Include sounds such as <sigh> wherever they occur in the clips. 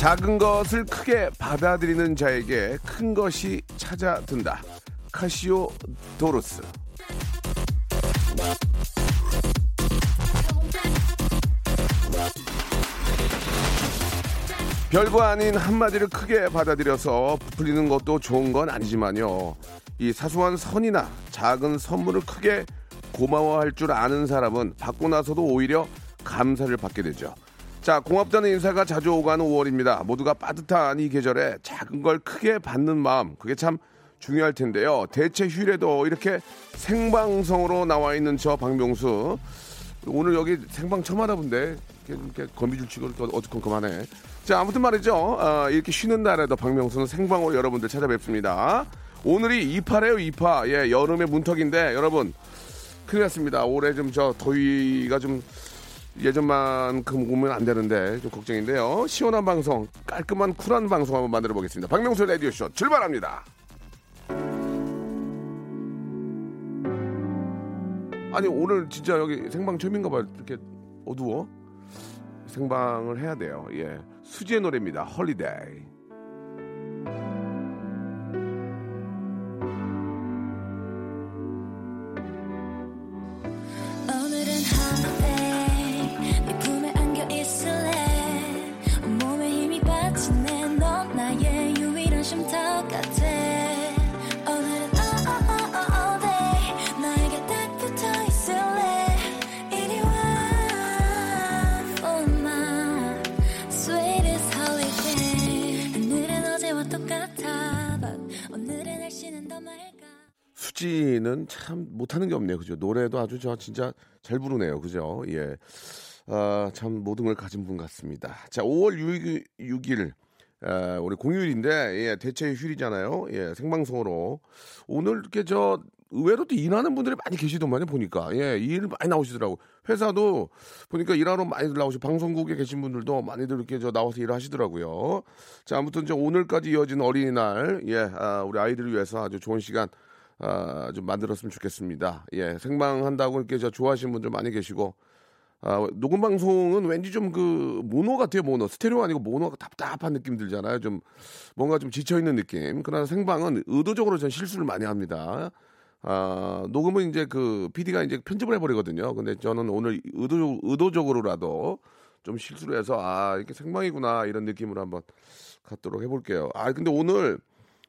작은 것을 크게 받아들이는 자에게 큰 것이 찾아든다. 카시오 도로스. 별거 아닌 한마디를 크게 받아들여서 부풀리는 것도 좋은 건 아니지만요. 이 사소한 선이나 작은 선물을 크게 고마워할 줄 아는 사람은 받고 나서도 오히려 감사를 받게 되죠. 자, 고맙다는 인사가 자주 오가는 5월입니다. 모두가 빠듯한 이 계절에 작은 걸 크게 받는 마음, 그게 참 중요할 텐데요. 대체 휴일에도 이렇게 생방송으로 나와 있는 저 박명수. 오늘 여기 생방 처음 하나본데 이렇게 거미줄 치고 어떡한 그만해. 자, 아무튼 말이죠. 어, 이렇게 쉬는 날에도 박명수는 생방으로 여러분들 찾아뵙습니다. 오늘이 2파래요, 2파. 예, 여름의 문턱인데 여러분 큰일 났습니다. 올해 좀 저 더위가 좀 예전만큼 오면 안 되는데 좀 걱정인데요. 시원한 방송, 깔끔한 쿨한 방송 한번 만들어 보겠습니다. 박명수 라디오 쇼 출발합니다. 아니 오늘 진짜 여기 생방 처음인가 봐요. 이렇게 어두워. 생방을 해야 돼요. 예. 수지의 노래입니다. Holiday. Sweetest holiday 오늘은 어제와 똑같아 수지는 참 못하는 게 없네요. 그죠? 노래도 아주 저 진짜 잘 부르네요. 그죠? 예. 아, 참 모든 걸 가진 분 같습니다. 자, 5월 6일, 6일 아, 우리 공휴일인데 예, 대체 휴일이잖아요. 예, 생방송으로 오늘 이렇게 저 의외로 또 일하는 분들이 많이 계시더만요 보니까 예, 일 많이 나오시더라고. 회사도 보니까 일하러 많이들 나오시고 방송국에 계신 분들도 많이들 이렇게 저 나와서 일을 하시더라고요. 자, 아무튼 저 오늘까지 이어진 어린이날 예, 아, 우리 아이들을 위해서 아주 좋은 시간 아, 좀 만들었으면 좋겠습니다. 예, 생방한다고 이렇게 저 좋아하시는 분들 많이 계시고, 아, 녹음 방송은 왠지 좀 그 모노 같아요, 모노. 스테레오 아니고 모노가 답답한 느낌 들잖아요. 좀 뭔가 좀 지쳐 있는 느낌. 그러나 생방은 의도적으로 전 실수를 많이 합니다. 아, 녹음은 이제 그 PD가 이제 편집을 해 버리거든요. 근데 저는 오늘 의도, 의도적으로라도 좀 실수를 해서 아, 이렇게 생방이구나 이런 느낌으로 한번 갖도록 해 볼게요. 아, 근데 오늘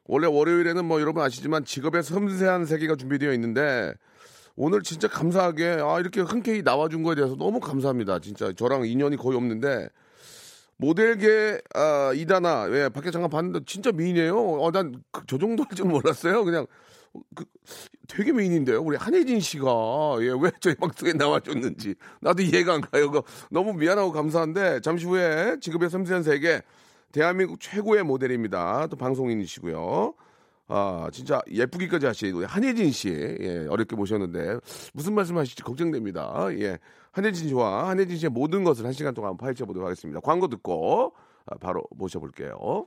원래 월요일에는 뭐 여러분 아시지만 직업의 섬세한 세계가 준비되어 있는데 오늘 진짜 감사하게 아 이렇게 흔쾌히 나와준 거에 대해서 너무 감사합니다. 진짜 저랑 인연이 거의 없는데 모델계 아, 이다나 예 밖에 잠깐 봤는데 진짜 미인이에요. 어 난 저 정도일 줄 몰랐어요. 그냥 그, 되게 미인인데요. 우리 한혜진 씨가 예, 왜 저희 방송에 나와줬는지 나도 이해가 안 가요. 그거 너무 미안하고 감사한데 잠시 후에 직업의 섬세한 세계 대한민국 최고의 모델입니다. 또 방송인이시고요. 아, 진짜 예쁘기까지 하시고 한혜진 씨 예, 어렵게 모셨는데 무슨 말씀 하실지 걱정됩니다. 예, 한혜진 씨와 한혜진 씨의 모든 것을 한 시간 동안 파헤쳐 보도록 하겠습니다. 광고 듣고 아, 바로 모셔볼게요.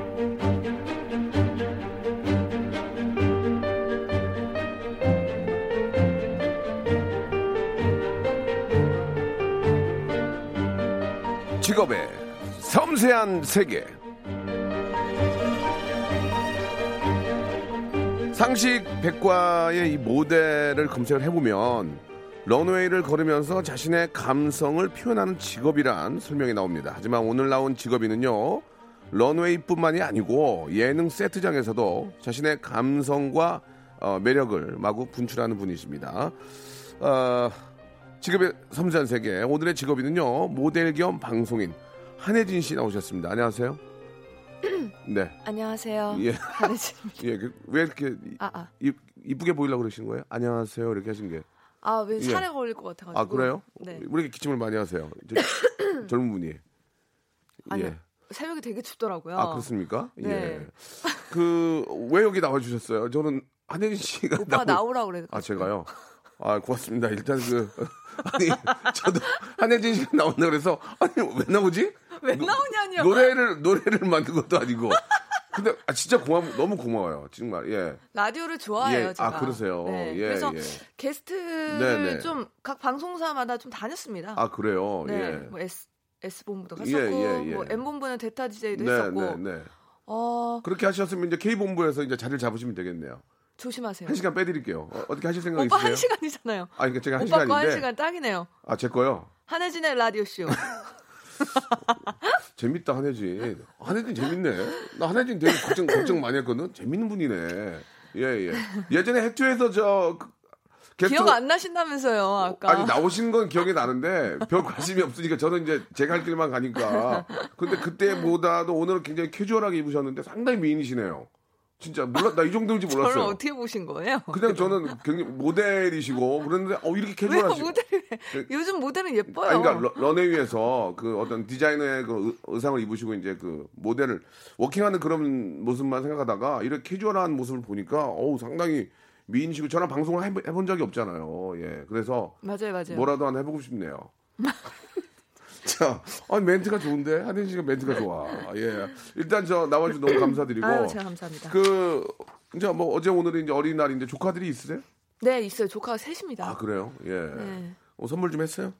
직업의 섬세한 세계. 상식 백과의 이 모델을 검색을 해보면 런웨이를 걸으면서 자신의 감성을 표현하는 직업이란 설명이 나옵니다. 하지만 오늘 나온 직업인은요, 런웨이뿐만이 아니고 예능 세트장에서도 자신의 감성과 어, 매력을 마구 분출하는 분이십니다. 어, 직업의 섬세한 세계 오늘의 직업인은요 모델 겸 방송인 한혜진 씨 나오셨습니다. 안녕하세요. <clears throat> 네. 안녕하세요. 예. 한혜진입니다. <laughs> 예, 그, 왜 이렇게 아, 아. 이, 이쁘게 보이려고 그러시는 거예요? 안녕하세요. 이렇게 하신 게. 아, 왜 예. 살에 걸릴 것 같아가지고. 아, 그래요? 네. 왜 이렇게 기침을 많이 하세요? 저, <clears throat> 젊은 분이. 아니요. 예. 새벽에 되게 춥더라고요. 아, 그렇습니까? 네. 예. 그, 왜 여기 나와주셨어요? 저는 한혜진 씨가. 오빠 나오- 나오라고 그래. 아, 제가요? 아, 고맙습니다. 일단 그, 아니, 저도 한혜진 씨가 나온다 그래서, 아니, 왜 나오지? 왜 노- 나오냐뇨. 노래를, 노래를 만든 것도 아니고. 근데, 아, 진짜 고마, 너무 고마워요. 정말, 예. 라디오를 좋아해요, 예. 제가. 아, 그러세요? 네. 예, 그래서 예. 게스트를 네, 네. 좀각 방송사마다 좀 다녔습니다. 아, 그래요? 네. 예. 뭐 S S본부도 예, 갔었고, 예, 예. 뭐 M본부는 대타 DJ도 네, 했었고. 네, 네. 어, 그렇게 하셨으면 이제 K본부에서 이제 자리를 잡으시면 되겠네요. 조심하세요. 한 시간 빼드릴게요. 어, 떻게 하실 생각 오빠 있으세요? 한 시간이잖아요. 아, 그러니까 제가 한 오빠 거 시간인데. 한 시간 딱이네요. 아, 제 거요? 한혜진의 라디오 쇼. <laughs> 재밌다, 한혜진. 한혜진 재밌네. 나 한혜진 되게 걱정, 걱정 많이 했거든. 재밌는 분이네. 예, 예. 예전에 해투에서 저, 그, 게스트- 기억 안 나신다면서요, 아까. 아니, 나오신 건 기억이 나는데, 별 관심이 없으니까 저는 이제 제가 할 길만 가니까. 근데 그때보다도 오늘은 굉장히 캐주얼하게 입으셨는데 상당히 미인이시네요. 진짜 몰라, 나이 정도인지 저를 몰랐어요. 어떻게 보신 거예요? 그냥 저는 굉장히 모델이시고 그런데 어 이렇게 캐주얼하시고 모델 요즘 모델은 예뻐요. 아니 그러니까 러- 런웨이에서 그 어떤 디자이너의 그 의- 의상을 입으시고 이제 그 모델을 워킹하는 그런 모습만 생각하다가 이렇게 캐주얼한 모습을 보니까 어우 상당히 미인이시고 저랑 방송을 해본- 해본 적이 없잖아요. 예. 그래서 맞아요, 맞아요. 뭐라도 하나 해보고 싶네요. <laughs> 자, 아니 멘트가 좋은데 한현 씨가 멘트가 좋아. 예. 일단 저 나와주 너무 감사드리고. 아유, 제가 감사합니다. 그 이제 뭐 어제 오늘은 이제 어린이날인데 조카들이 있으세요? 네, 있어요. 조카가 셋입니다. 아 그래요? 예. 네. 어, 선물 좀 했어요?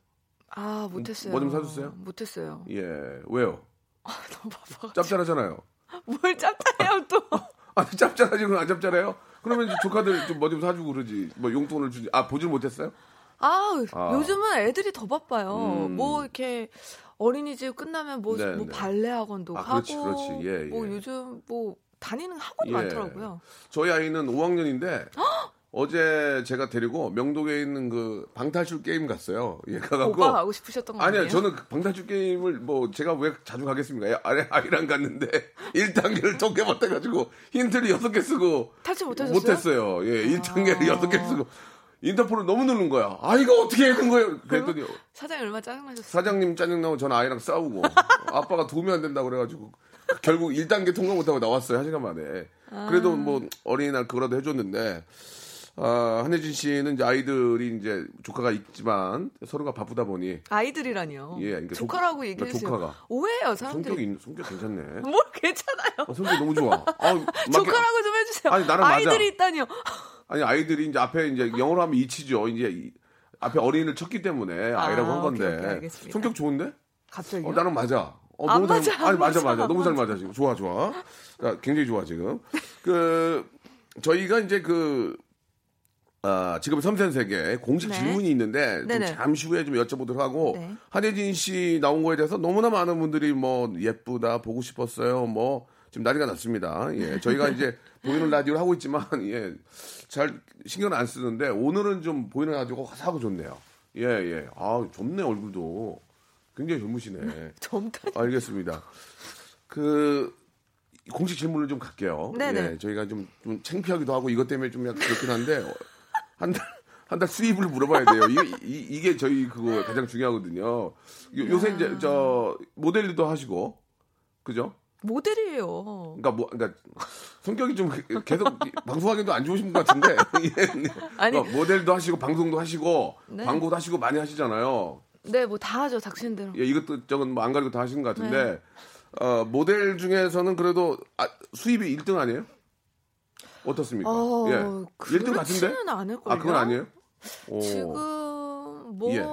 아, 못했어요. 뭐 좀 사줬어요? 못했어요. 예. 왜요? 너무 바빠가지고. 짭짤하잖아요. 뭘 짭짤해요, 또. <laughs> 아니 짭짤하지 그럼 안 짭짤해요? 그러면 조카들 좀 뭐 좀 사주고 그러지. 뭐 용돈을 주지. 아 보질 못했어요? 아, 아. 요즘은 애들이 더 바빠요. 음. 뭐, 이렇게, 어린이집 끝나면 뭐, 네, 뭐 네. 발레 학원도 아, 가고. 그렇지, 그렇지. 예, 뭐, 예. 요즘 뭐, 다니는 학원이 예. 많더라고요. 저희 아이는 5학년인데 <gasps> 어제 제가 데리고 명동에 있는 그 방탈출 게임 갔어요. 예, 가갖고 오빠 가고 싶으셨던 거 아니에요? 아니요, 저는 그 방탈출 게임을 뭐 제가 왜 자주 가겠습니까? 애- 아래 아이랑 갔는데 1단계를 통계 못해가지고 힌트를 6개 쓰고 탈출 못하셨어요? 못했어요. 예, 1단계를 아. 6개 쓰고 인터폴을 너무 누른 거야. 아 이거 어떻게 되는 거예요? 그랬더니 사장이 얼마나 짜증나셨어요? 사장님 짜증나고 전 아이랑 싸우고 <laughs> 아빠가 도움이 안 된다 그래가지고 결국 1단계 통과 못하고 나왔어요 한 시간 만에 그래도 뭐 어린이날 그거라도 해줬는데 아, 한혜진 씨는 이제 아이들이 이제 조카가 있지만 서로가 바쁘다 보니 아이들이라니요. 예, 그러니까 조- 조카라고 그러니까 얘기해주세요. 조카가. 오해해요, 사람들이. 성격이 있- 성격 괜찮네 뭘 괜찮아요. 어, 성격 너무 좋아 아, <laughs> 막- 조카라고 좀 해주세요. 아니, 나랑 맞아. 아이들이 있다니요. 아니 아이들이 이제 앞에 이제 영어로 하면 이치죠 이제 이- 앞에 어린이를 쳤기 때문에 아, 아이라고 한 건데 오케이, 오케이. 성격 좋은데 갑자기. 어, 나는 맞아. 어, 안 너무 잘, 맞아, 안 아니, 맞아, 맞아, 너무 잘 맞아. 지금. 좋아, 좋아. 아, 굉장히 좋아, 지금. 그, 저희가 이제 그, 아, 지금 섬세한 세계 공식 네. 질문이 있는데 좀. 잠시 후에 좀 여쭤보도록 하고 네. 한혜진 씨 나온 거에 대해서 너무나 많은 분들이 뭐 예쁘다 보고 싶었어요 뭐 지금 난리가 났습니다. 예, 저희가 이제 보이는 라디오를 하고 있지만 <laughs> 예, 잘 신경 안 쓰는데 오늘은 좀 보이는 라디오가 화사하고 좋네요. 예, 예. 아, 젊네 얼굴도 굉장히 젊으시네. <laughs> 젊다. 알겠습니다. 그 공식 질문을 좀 갈게요. 네네. 예, 저희가 좀, 좀 창피하기도 하고 이것 때문에 좀 약간 그렇긴 한데 어, 한달 한 달 수입을 물어봐야 돼요. 이게 이, 이게 저희 그거 가장 중요하거든요. 요, 요새 이제 저 모델도 하시고 그죠? 모델이에요. 그러니까 뭐 그러니까 성격이 좀 계속 <laughs> 방송하기도 안 좋으신 것 같은데 예. <laughs> 아니. 그러니까 모델도 하시고 방송도 하시고 네. 광고도 하시고 많이 하시잖아요. 네, 뭐 다 하죠, 당신대로. 예, 이것도 저건 뭐 안 가리고 다 하시는 것 같은데 네. 어, 모델 중에서는 그래도 아, 수입이 1등 아니에요? 어떻습니까? 어, 예. 1등 같은데? 않을걸요? 아, 그건 아니에요? 오. 지금 뭐 예.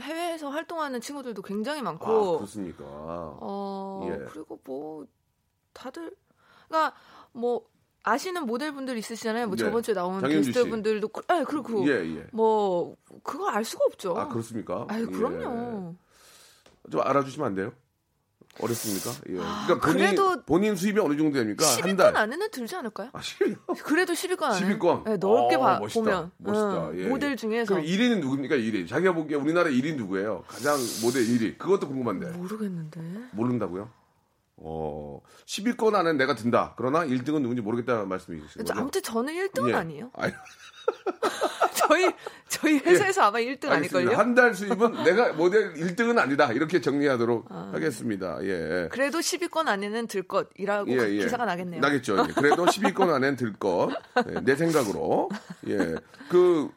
해외에서 활동하는 친구들도 굉장히 아, 많고 그렇습니까? 어 예. 그리고 뭐 다들 그러니까 뭐 아시는 모델분들 있으시잖아요. 뭐 네. 저번 주에 나온 장윤주 씨. 게스트 분들도 그, 네, 그리고 예, 예. 뭐 그걸 알 수가 없죠. 아, 그렇습니까? 예. 그럼요. 좀 알아주시면 안 돼요? 어렵습니까? 예. 그러니까 본인, 아, 그래도 본인 수입이 어느 정도 됩니까? 한 10위권 달. 안에는 들지 않을까요? 아, 10위. 그래도 10위권 안에. 10위권. 네, 넓게 어, 봐, 멋있다. 보면. 멋있다. 응, 예, 모델 예. 중에서. 그럼 1위는 누굽니까? 1위. 자기가 보기에 우리나라 1위 누구예요? 가장 모델 1위. 그것도 궁금한데. 모르겠는데. 모른다고요? 어, 10위권 안에 내가 든다. 그러나 1등은 누군지 모르겠다는 말씀이신 거죠? 아무튼 저는 1등은 예. 아니에요. 아니, <laughs> 저희 저희 회사에서 아마 1등 아닐걸요? 한 달 수입은 내가 모델 1등은 아니다. 이렇게 정리하도록 하겠습니다. 예. 그래도 10위권 안에는 들 것이라고 예, 예. 기사가 나겠네요. 나겠죠. 예. 그래도 10위권 안엔 들 것. 예, 내 생각으로. 예. 그,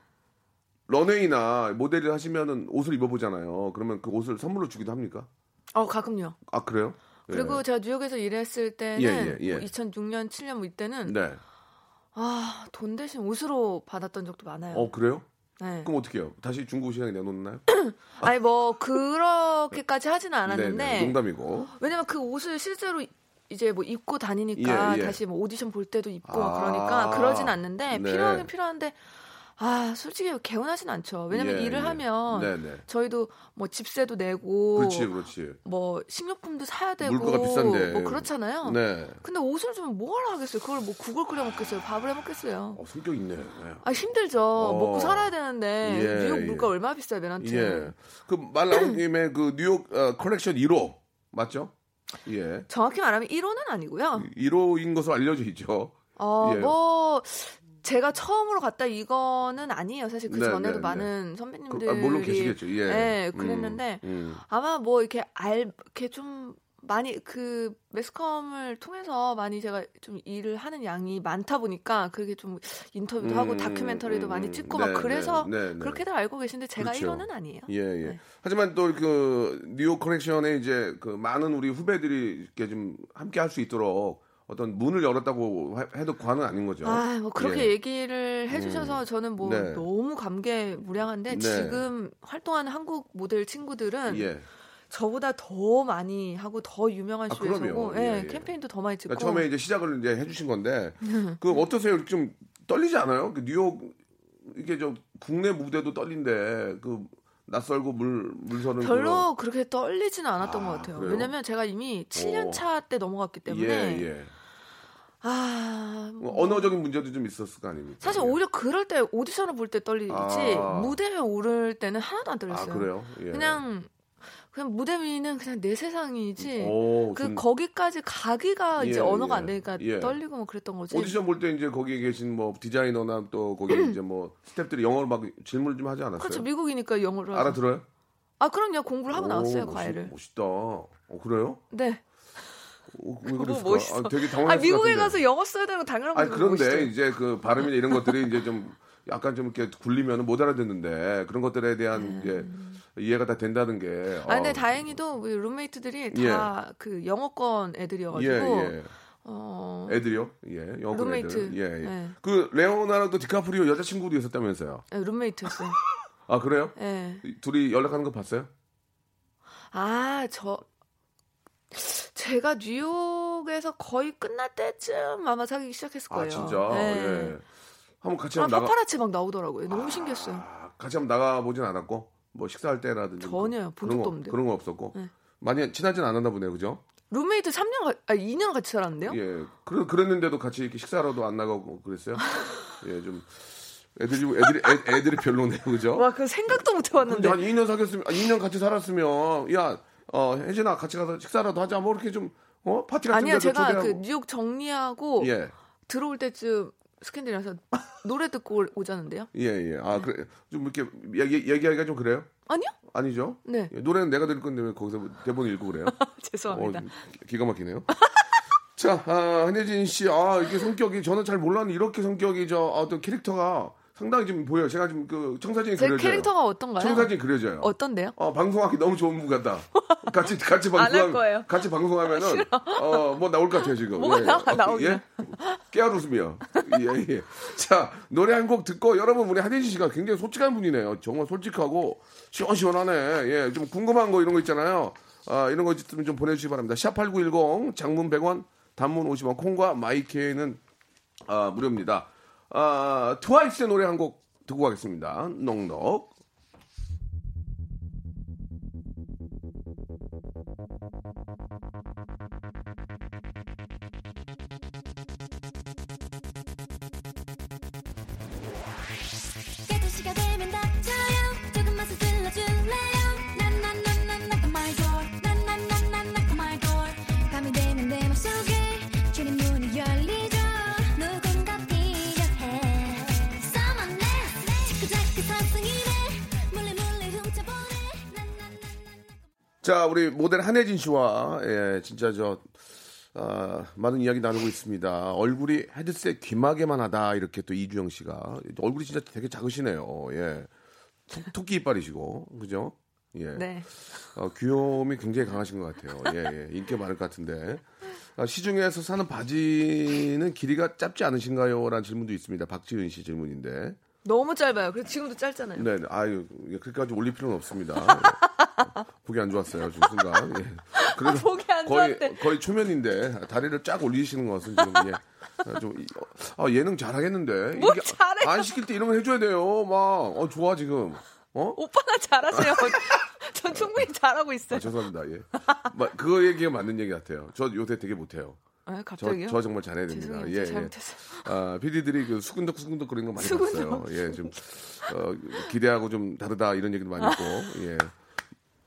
런웨이나 모델을 하시면은 옷을 입어보잖아요. 그러면 그 옷을 선물로 주기도 합니까? 어, 가끔요. 아, 그래요? 예. 그리고 제가 뉴욕에서 일했을 때는 예, 예, 예. 뭐 2006년, 7년 뭐 이때는 네. 아, 돈 대신 옷으로 받았던 적도 많아요. 어, 그래요? 네. 그럼 어떻게 해요? 다시 중고 시장에 내놓나요? <clears throat> 아니 뭐 그렇게까지 하지는 네, 않았는데 네, 농담이고. 왜냐면 그 옷을 실제로 이제 뭐 입고 다니니까 예, 예. 다시 뭐 오디션 볼 때도 입고 아. 그러니까 그러진 않는데 네. 필요하긴 필요한데 아 솔직히 개운하진 않죠. 왜냐면 예, 일을 예. 하면 네, 네. 저희도 뭐 집세도 내고 그렇지, 그렇지. 뭐 식료품도 사야 되고 물가가 비싼데. 뭐 그렇잖아요. 네. 근데 옷을 좀 뭐하러 하겠어요? 그걸 뭐 국을 끓여 먹겠어요? 밥을 해 먹겠어요? 어, 성격 있네. 네. 아 힘들죠. 먹고 살아야 되는데 예, 뉴욕 예. 물가 얼마나 비싸요, 맨하튼. 예. 그말 나온 <clears throat> 김에 그 뉴욕 어, 컬렉션 1호 맞죠? 예. 정확히 말하면 1호는 아니고요. 1호인 것으로 알려져 있죠. 어, 예. 뭐 제가 처음으로 갔다 이거는 아니에요. 사실 그 네, 전에도 네, 많은 그, 선배님들이 아, 물론 계시겠죠. 예. 네, 음, 그랬는데 음. 아마 뭐 이렇게 알 이렇게 좀 많이 그 매스컴을 통해서 많이 제가 좀 일을 하는 양이 많다 보니까 그게 좀 인터뷰도 하고 음, 다큐멘터리도 음, 많이 음. 찍고 네, 막 그래서 네, 네, 네. 그렇게들 알고 계신데 제가 그렇죠. 1호는 아니에요. 예, 예. 네. 하지만 또 그 뉴욕 커넥션에 이제 그 많은 우리 후배들이 이렇게 좀 함께 할 수 있도록 어떤 문을 열었다고 하- 해도 과는 아닌 거죠. 아, 뭐 그렇게 예. 얘기를 해주셔서 저는 뭐 네. 너무 감개 무량한데 네. 지금 활동하는 한국 모델 친구들은 예. 저보다 더 많이 하고 더 유명한 아, 쇼에서고 그럼요. 예, 예, 예. 캠페인도 더 많이 찍고 그러니까 처음에 이제 시작을 이제 해주신 건데 음. <laughs> 그 어떠세요? 좀 떨리지 않아요? 그 뉴욕 이게 저 국내 무대도 떨린데 그 낯설고 물 물서는 별로 그렇게 떨리지는 않았던 아, 것 같아요. 그래요? 왜냐면 제가 이미 7년 오. 차때 넘어갔기 그런 때문에 예, 예. 아뭐뭐 언어적인 문제도 좀 있었을 거 아닙니까? 사실 예. 오히려 그럴 때 오디션을 볼 때 떨리지 아. 무대에 오를 때는 하나도 안아 떨렸어요. 그래요? 예. 그냥 그냥 무대 위는 그냥 내 세상이지. 오, 그 좀 거기까지 가기가 이제 예, 언어가 예. 안 되니까 예. 떨리고 뭐 그랬던 거지. 오디션 볼 때 이제 거기에 계신 뭐 디자이너나 또 거기 <clears throat> 이제 뭐 스태프들이 영어로 막 질문을 좀 하지 않았어요? 그렇죠. 미국이니까 하죠. 알아들어요? 아 그럼요. 공부를 하고 나왔어요 오, 멋있- 과외를. 멋있다. 어, 그래요? 네. 어, 왜 그랬을까? 멋있어. 아, 되게 아 당황했을 것 미국에. 가서 영어 써야 되는 거 당연한 거죠. 그런데 멋있죠. 이제 그 발음이나 이런 것들이 이제 좀 약간 좀 이렇게 굴리면 못 알아듣는데 그런 것들에 대한 이제 이해가 다 된다는 게. 음. 아 근데 어, 다행히도 우리 룸메이트들이 예. 다그 영어권 예, 애들이어가지고 예. 어 애들이요? 예, 영어 룸메이트. 애들. 예, 예. 네. 그 레오나르도 디카프리오 여자친구도 있었다면서요? 네, 룸메이트였어요. <laughs> 아 그래요? 예. 둘이 연락하는 거 봤어요? 아, 저 제가 뉴욕에서 거의 끝날 때쯤 아마 사귀기 시작했을 거예요. 아 진짜. 네. 예. 한번 같이 아, 한번 나가. 파파라치 막 나오더라고요. 너무 신기했어요. 아, 같이 한번 나가 보진 않았고 뭐 식사할 때라든지 전혀요. 본 그런 적도 거, 없는데. 그런 건 없었고 네. 많이 친하진 않았나 보네요, 그죠? 룸메이트 3년, 가, 아 2년 같이 살았는데요? 예, 그래, 그랬는데도 같이 이렇게 식사라도 안 나가고 그랬어요. <laughs> 예, 좀 애들이 애들이 애, 애들이 별로네요, 그죠? 와, 그 생각도 못 해봤는데. 한 2년 사귀었으면, 아, 2년 같이 살았으면, 야, 어, 혜진아 같이 가서 식사라도 하자, 뭐 이렇게 좀, 어, 파티 같은 아니요, 제가 그 초대하고. 뉴욕 정리하고 예, 들어올 때쯤 스캔들이라서 노래 듣고 올- 오자는데요? <laughs> 예, 예. 아, 그래, 좀 이렇게 얘기, 얘기하기가 좀 그래요? 아니요? 아니죠? 네, 예, 노래는 내가 들을 건데 왜 거기서 대본 읽고 그래요? <laughs> 죄송합니다. 어, 기- 기가 막히네요. <laughs> 자, 아, 한혜진 씨, 아, 이게 성격이, 저는 잘 몰랐는데, 이렇게 성격이, 저, 어떤 캐릭터가 상당히 좀 보여요. 제가 지금 그 청사진이 제 그려져요. 캐릭터가 어떤가요? 청사진이 그려져요. 어떤데요? 어, 방송하기 너무 좋은 분 같다. <laughs> 같이, 같이 방송하면. 같이 방송하면은, 어, 뭐 나올 것 같아요, 지금. 뭐가 나와, 어, 나오기요? 예? 깨알 웃음이요. 예, 예. 자, 노래 한 곡 듣고, 여러분, 우리 한혜진 씨가 굉장히 솔직한 분이네요. 정말 솔직하고, 시원시원하네. 예, 좀 궁금한 거 이런 거 있잖아요. 아, 이런 거 있으면 좀 보내 주시기 바랍니다. 샵8910, 장문 100원, 단문 50원, 콩과 마이케이는, 아, 무료입니다. 아, 트와이스의 노래 한 곡 듣고 가겠습니다. 넉넉. 자, 우리 모델 한혜진 씨와 예, 진짜 저 아, 많은 이야기 나누고 있습니다. 얼굴이 헤드셋 귀마개만 하다 이렇게 또 이주영 씨가 얼굴이 진짜 되게 작으시네요. 예. 토, 토끼 이빨이시고 그죠? 예. 네. 어, 귀여움이 굉장히 강하신 것 같아요. 예, 예. 인기가 많을 것 같은데. 아, 시중에서 사는 바지는 길이가 짧지 않으신가요? 라는 질문도 있습니다. 박지은 씨 질문인데. 너무 짧아요. 그래서 지금도 짧잖아요. 네, 네. 아유, 예, 그렇게까지 올릴 필요는 없습니다. 예. <laughs> 보기 안 좋았어요, 지금 순간. 예. 그래도 아, 보기 안 거의, 좋았대. 거의 초면인데, 다리를 쫙 올리시는 것은 지금, 예. 아, 좀, 이- 아, 예능 잘하겠는데. 뭘 이게 잘해요? 안 시킬 때 이런 거 해줘야 돼요. 막, 어, 좋아, 지금. 어? 오빠나 잘하세요. <laughs> 전 충분히 잘하고 있어요. 아, 죄송합니다. 예. 막그 얘기가 맞는 얘기 같아요. 저 요새 되게 못해요. 아, 저, 갑자기요? 저 정말 잘해야 됩니다. 죄송해요. 예, 저 예. 아, PD들이 그 수근덕 수근덕 거리는 거 많이 수근덕. 봤어요. 예, 좀 어, 기대하고 좀 다르다 이런 얘기도 많이 있고. 예.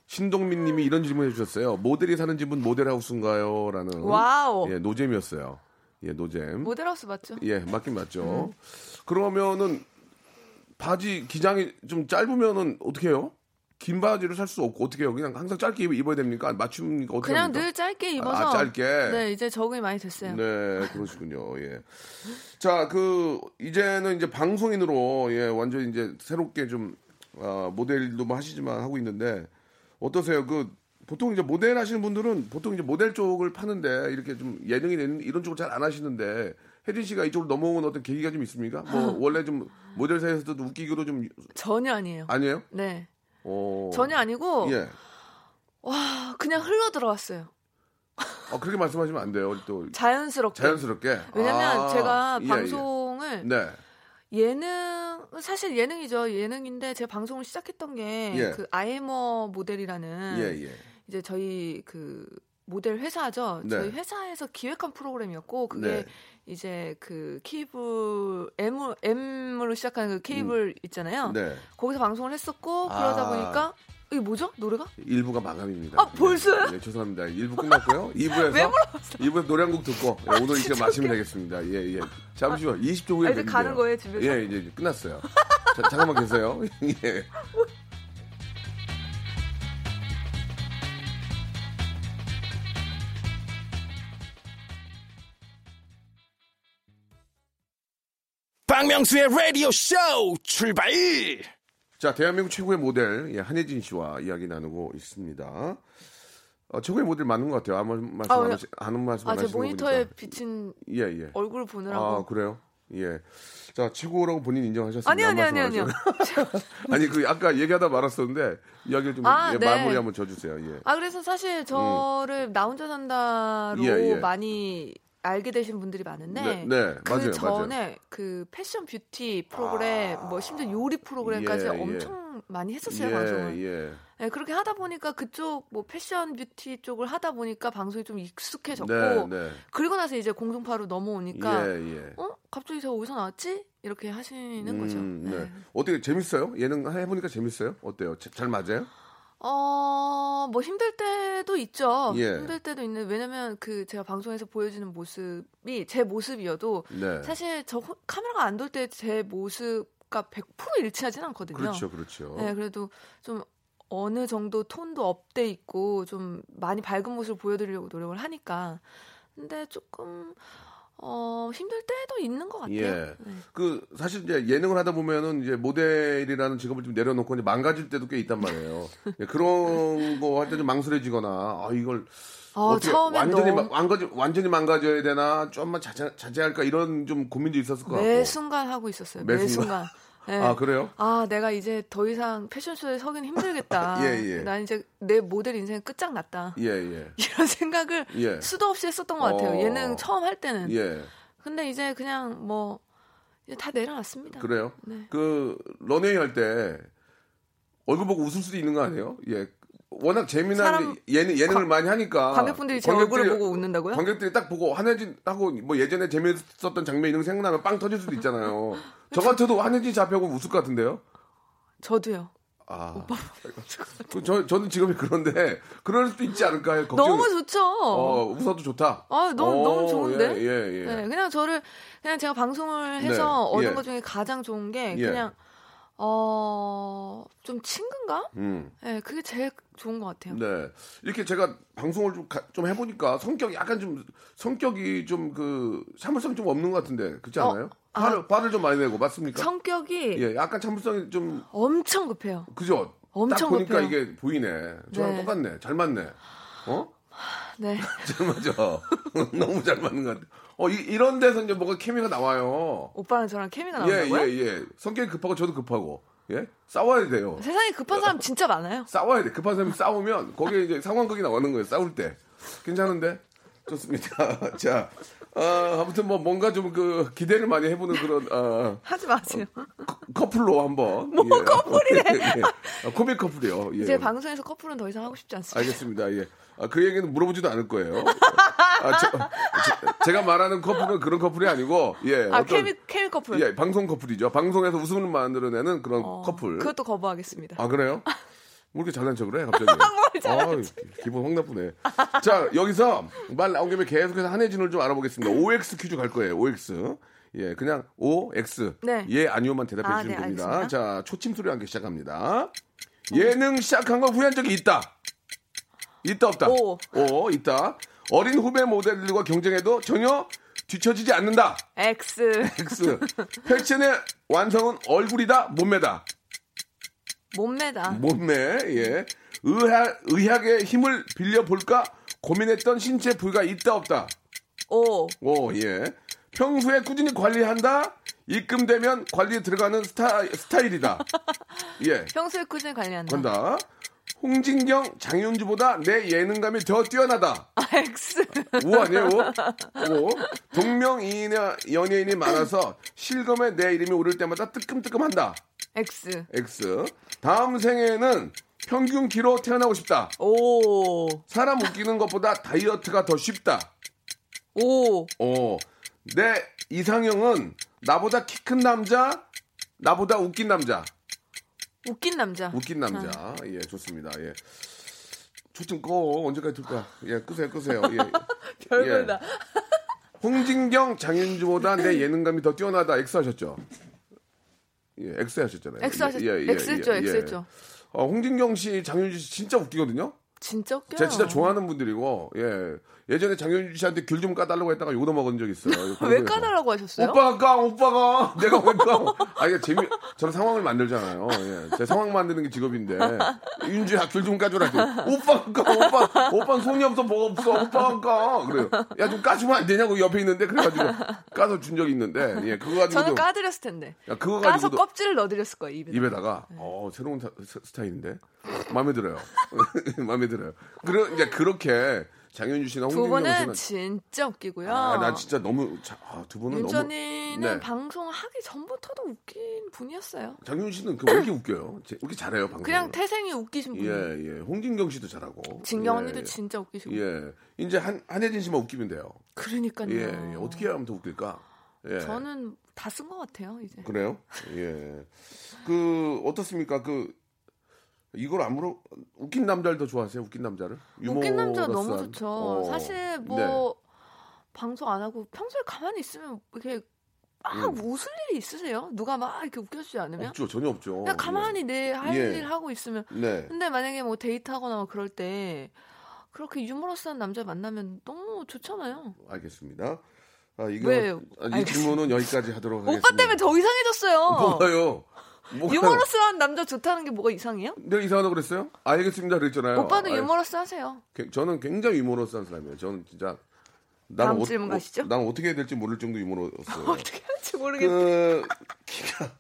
신동민 님이 이런 질문 해 주셨어요. 모델이 사는 집은 모델하우스인가요? 라는 와우. 예, 노잼이었어요. 예, 노잼. 모델하우스 맞죠? 예, 맞긴 맞죠. 음. 그러면은 바지 기장이 좀 짧으면은 어떻게 해요? 긴 바지를 살 수 없고 어떻게 해요? 그냥 항상 짧게 입- 입어야 됩니까? 맞춤니까 어떻게 그냥 합니까? 늘 짧게 입어서. 아, 짧게. 네, 이제 적응이 많이 됐어요. 네, 그러시군요. 예. 자, 그 이제는 이제 방송인으로 예, 완전 이제 새롭게 좀 아, 모델도 뭐 하시지만 하고 있는데 어떠세요? 그 보통 이제 모델 하시는 분들은 보통 이제 모델 쪽을 파는데 이렇게 좀 예능이 되는 이런 쪽을 잘 안 하시는데 혜진 씨가 이쪽으로 넘어온 어떤 계기가 좀 있습니까? 뭐 <laughs> 원래 좀 모델 사이에서도 웃기기로 좀 전혀 아니에요. 아니에요? 네. 어. 전혀 아니고 예. 와 그냥 흘러 들어왔어요. 어, 그렇게 말씀하시면 안 돼요. 또 자연스럽게. 자연스럽게. 왜냐면 아, 제가 예, 예. 방송을 네. 예능 사실 예능이죠 예능인데 제가 방송을 시작했던 게 예. 그 아이머 모델이라는 예, 예. 이제 저희 그 모델 회사죠. 네. 저희 회사에서 기획한 프로그램이었고 그게 네. 이제 그 케이블 M M으로 시작하는 그 케이블 있잖아요. 네. 거기서 방송을 했었고 그러다 아. 보니까 이게 뭐죠? 노래가? 일부가 마감입니다. 아, 벌써요? 예, 예, 죄송합니다. 1부 끝났고요. <laughs> 2부에서 왜 2부에서 노래 한 곡 듣고 예, 오늘 이렇게 마치면 되겠습니다. 예, 예. 잠시만 20초 후에 아, 이제. 가는 거예요, 집에서? 예, 이제 끝났어요. 자, 잠깐만 계세요. <laughs> 예. 박명수의 라디오 쇼 출발! 자, 대한민국 최고의 모델 예, 한혜진 씨와 이야기 나누고 있습니다. 어, 최고의 모델 맞는 것 같아요. 아무 말씀 아, 안 왜- 하시, 아는 말씀 안 아, 제 하시는 거 모니터에 보니까. 비친 예, 예. 얼굴을 보느라고. 아, 그래요? 예. 자, 최고라고 본인 인정하셨습니다. 아니 아니 한 아니 아니요. <laughs> 아니 그 아까 얘기하다 말았었는데 이야기를 좀 아, 예, 네. 마무리 한번 줘 주세요. 예. 아 그래서 사실 저를 나 혼자 산다로 음. 예, 예. 많이 알게 되신 분들이 많은데 네, 네, 그 맞아요, 전에 맞아요. 그 패션 뷰티 프로그램 뭐 심지어 요리 프로그램까지 예, 예. 엄청 많이 했었어요 방송을. 예, 네, 그렇게 하다 보니까 그쪽 뭐 패션 뷰티 쪽을 하다 보니까 방송이 좀 익숙해졌고 네, 네. 그리고 나서 이제 공중파로 넘어오니까 예, 예. 어 갑자기 제가 어디서 나왔지 이렇게 하시는 음, 거죠. 네. 네. 어떻게 재밌어요? 예능 해보니까 재밌어요? 어때요? 자- 잘 맞아요? 어, 뭐 힘들 때도 있죠. 예. 힘들 때도 있는 왜냐면 그 제가 방송에서 보여주는 모습이 제 모습이어도 네. 사실 저 호- 카메라가 안 돌 때 제 모습과 100% 일치하진 않거든요. 그렇죠, 그렇죠. 네, 그래도 좀 어느 정도 톤도 업돼 있고 좀 많이 밝은 모습을 보여드리려고 노력을 하니까. 근데 조금 어 힘들 때도 있는 것 같아요. 예. 네. 그 사실 이제 예능을 하다 보면은 이제 모델이라는 직업을 좀 내려놓고 이제 망가질 때도 꽤 있단 말이에요. <laughs> 예, 그런 거 할 때 좀 망설여지거나 아 이걸 아, 어떻게 처음에 완전히 너무 마- 완전히 완전히 망가져야 되나 좀만 자제, 자제할까 이런 좀 고민도 있었을 것 같고. 매 순간 하고 있었어요. 매, 매 순간. 네. 아 그래요? 아, 내가 이제 더 이상 패션쇼에 서긴 힘들겠다. <laughs> 예, 예. 난 이제 내 모델 인생 끝장났다. 예 예. <laughs> 이런 생각을 예. 수도 없이 했었던 것 같아요. 어. 예능 처음 할 때는. 예. 근데 이제 그냥 뭐 이제 다 내려놨습니다. 그래요? 네. 그 런웨이 할 때 얼굴 보고 웃을 수도 있는 거 아니에요? 예. 워낙 재미난 예능, 예능을 많이 하니까 관객분들이 제 얼굴을 보고 웃는다고요? 관객들이 딱 보고 한혜진 하고 뭐 예전에 재미있었던 장면 이런 거 생각나면 빵 터질 수도 있잖아요. <laughs> 저 같아도 한혜진 보고 웃을 것 같은데요? 저도요. 아. 그 저, 저는 직업이 그런데, 그럴 수도 있지 않을까요? 걱정, 너무 좋죠. 어, 웃어도 좋다. 아, 너무, 어, 너무 좋은데? 예, 예, 예. 네, 그냥 저를, 그냥 제가 방송을 해서 네, 얻은 예. 것 중에 가장 좋은 게, 예. 그냥, 어, 좀 친근감? 음. 네, 그게 제일 좋은 것 같아요. 네. 이렇게 제가 방송을 좀, 가- 좀 해보니까 성격이 약간 좀, 성격이 좀 그, 참을성이 좀 없는 것 같은데, 그렇지 어, 않아요? 아. 화를, 화를 좀 많이 내고, 맞습니까? 성격이 예, 약간 참을성이 좀, 엄청 급해요. 그죠? 엄청 딱 보니까 급해요. 이게 보이네. 저랑 네. 똑같네. 잘 맞네. 어? 네. <laughs> 잘 맞아. <laughs> 너무 잘 맞는 것 같아. 어, 이, 런 데서 이제 뭐가 케미가 나와요. 오빠랑 저랑 케미가 예, 나온다고요? 예, 예. 성격이 급하고 저도 급하고. 예? 싸워야 돼요. 세상에 급한 사람 진짜 많아요. 싸워야 돼. 급한 사람이 싸우면 거기에 이제 상황극이 나오는 거예요. 싸울 때. 괜찮은데? 좋습니다. <laughs> 자, 어, 아무튼 뭐 뭔가 좀 그 기대를 많이 해보는 그런 어, 하지 마세요. 커- 커플로 한번. 뭐 커플이래? <laughs> 예. 아, 코믹 커플이요. 예. 제 방송에서 커플은 더 이상 하고 싶지 않습니다. 알겠습니다. 예. 아, 그 얘기는 물어보지도 않을 거예요. 아, 제, 가 말하는 커플은 그런 커플이 아니고, 예. 아, 케미, 케미 커플. 예, 방송 커플이죠. 방송에서 웃음을 만들어내는 그런 어, 커플. 그것도 거부하겠습니다. 아, 그래요? 왜 <laughs> 이렇게 잘난 척을 해, 갑자기? <laughs> 아, 기분 확 나쁘네. 자, 여기서 말 나온 김에 계속해서 한혜진을 좀 알아보겠습니다. OX 퀴즈 갈 거예요, OX. 예, 그냥 OX. 네. 예, 아니오만 대답해 아, 주시면 네, 됩니다. 알겠습니다. 자, 초침 소리와 함께 시작합니다. 예능 시작한 거 후회한 적이 있다. 있다, 없다. 오. 오, 있다. 어린 후배 모델들과 경쟁해도 전혀 뒤처지지 않는다. X. X. 패션의 완성은 얼굴이다, 몸매다. 몸매다. 몸매, 예. 의학, 의학의 힘을 빌려볼까 고민했던 신체 부위가 있다, 없다. O. 오, 예. 평소에 꾸준히 관리한다. 입금되면 관리에 들어가는 스타, 스타일이다. <laughs> 예. 평소에 꾸준히 관리한다. 간다. 홍진경, 장윤주보다 내 예능감이 더 뛰어나다. 아, X. 오 아니에요? 오. 동명이인의 연예인이 많아서 실검에 내 이름이 오를 때마다 뜨끔뜨끔한다. X. X. 다음 생에는 평균 키로 태어나고 싶다. O. 사람 웃기는 것보다 다이어트가 더 쉽다. O. 어. 내 이상형은 나보다 키 큰 남자, 나보다 웃긴 남자. 웃긴 남자. 웃긴 남자. 예, 좋습니다. 예. 초점 꺼. 언제까지 들까? 예, 끄세요, 끄세요. 예. <laughs> 별거다. 홍진경, 장윤주보다 내 예능감이 더 뛰어나다. X 하셨죠? 예, X 하셨잖아요. 하셨, 예, 예, X 했죠, 예, X 예. 했죠. 어, 홍진경 씨, 장윤주 씨 진짜 웃기거든요? 진짜 웃겨요. 제가 진짜 좋아하는 분들이고, 예. 예전에 장윤주 씨한테 귤 좀 까달라고 했다가 욕도 먹은 적 있어요. 왜. 까달라고 하셨어요? 오빠가 까, 오빠가. <laughs> 내가 왜 까? 아, 이게 재미, 저는 상황을 만들잖아요. 예. 제 상황 만드는 게 직업인데. 윤주야, 귤 좀 까줘라. 오빠가 까, 오빠, 오빠는 손이 없어, 뭐가 없어. 오빠가 까. 그래요. 야, 좀 까주면 안 되냐고 옆에 있는데. 그래가지고 까서 준 적이 있는데. 예, 그거 가지고. 저는 까드렸을 텐데. 야, 그거 까서 가지고도. 껍질을 넣어드렸을 거예요, 입에. 입에다가 어 새로운 사- 스- 스타일인데 마음에 들어요. <laughs> 마음에 들어요. 그러 이제 그렇게 장현주 씨나 두 홍진경 분은 씨는 진짜 웃기고요. 아, 난 진짜 너무 자, 아, 두 분은 너무 윤전이는 네. 방송하기 전부터도 웃긴 분이었어요. 장현주 씨는 그 왜 이렇게 웃겨요? 제- 왜 이렇게 잘해요 방송? 그냥 태생이 웃기신 분. 예, 예. 홍진경 씨도 잘하고. 진경 예, 언니도 예. 진짜 웃기시고. 예. 이제 한 한혜진 씨만 웃기면 돼요. 그러니까요. 예, 예. 어떻게 하면 더 웃길까? 예. 저는 다 쓴 것 같아요, 이제. 그래요? 예. 그 어떻습니까? 그 이걸 안 물어 웃긴 남자를 더 좋아하세요? 웃긴 남자를? 웃긴 남자 너무? 좋죠. 어. 사실 뭐 네. 방송 안 하고 평소에 가만히 있으면 이렇게 막 음. 웃을 일이 있으세요? 누가 막 이렇게 웃겨주지 않으면? 없죠. 전혀 없죠. 그냥 가만히 내할 예. 일 하고 있으면. 예. 네. 근데 만약에 뭐 데이트하거나 뭐 그럴 때 그렇게 유머러스한 남자 만나면 너무 좋잖아요. 알겠습니다. 아, 이거? 아, 이 알겠습니다. 질문은 여기까지 하도록 하겠습니다. 오빠 때문에 더 이상해졌어요. 뭐가요? 유머러스한 남자 좋다는 게 뭐가 이상해요? 내가 이상하다고 그랬어요? 알겠습니다 그랬잖아요. 오빠도 아이, 유머러스 하세요. 게- 저는 굉장히 유머러스한 사람이에요. 저는 진짜 다음 어- 질문 어- 가시죠. 나는 어떻게 해야 될지 모를 정도 유머러스예요. <laughs> 어떻게 할지 모르겠어. 그 키가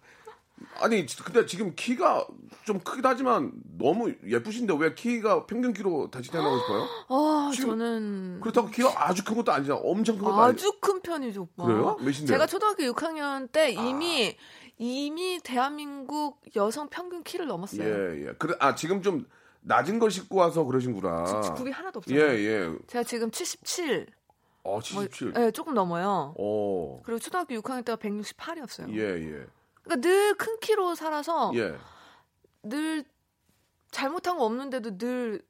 아니 근데 지금 키가 좀 크긴 하지만 너무 예쁘신데 왜 키가 평균 키로 다시 태어나고 싶어요? <gasps> 아, 저는 그렇다고 키가 아주 큰 것도 아니잖아. 엄청 큰 것도 아니. 아주 큰 편이죠, 오빠. 그래요? 몇인데요? 제가 초등학교 6학년 때 이미 이미 대한민국 여성 평균 키를 넘었어요. 예, 예. 그래 아 지금 좀 낮은 걸 신고 와서 그러신구나. 굽이 하나도 예, 없잖아요. 예. 제가 지금 77, 어, 뭐, 77. 예, 조금 넘어요. 어. 그리고 초등학교 6학년 때가 168이었어요. 예, 예. 그러니까 늘 큰 키로 살아서 예. 늘 잘못한 거 없는데도 늘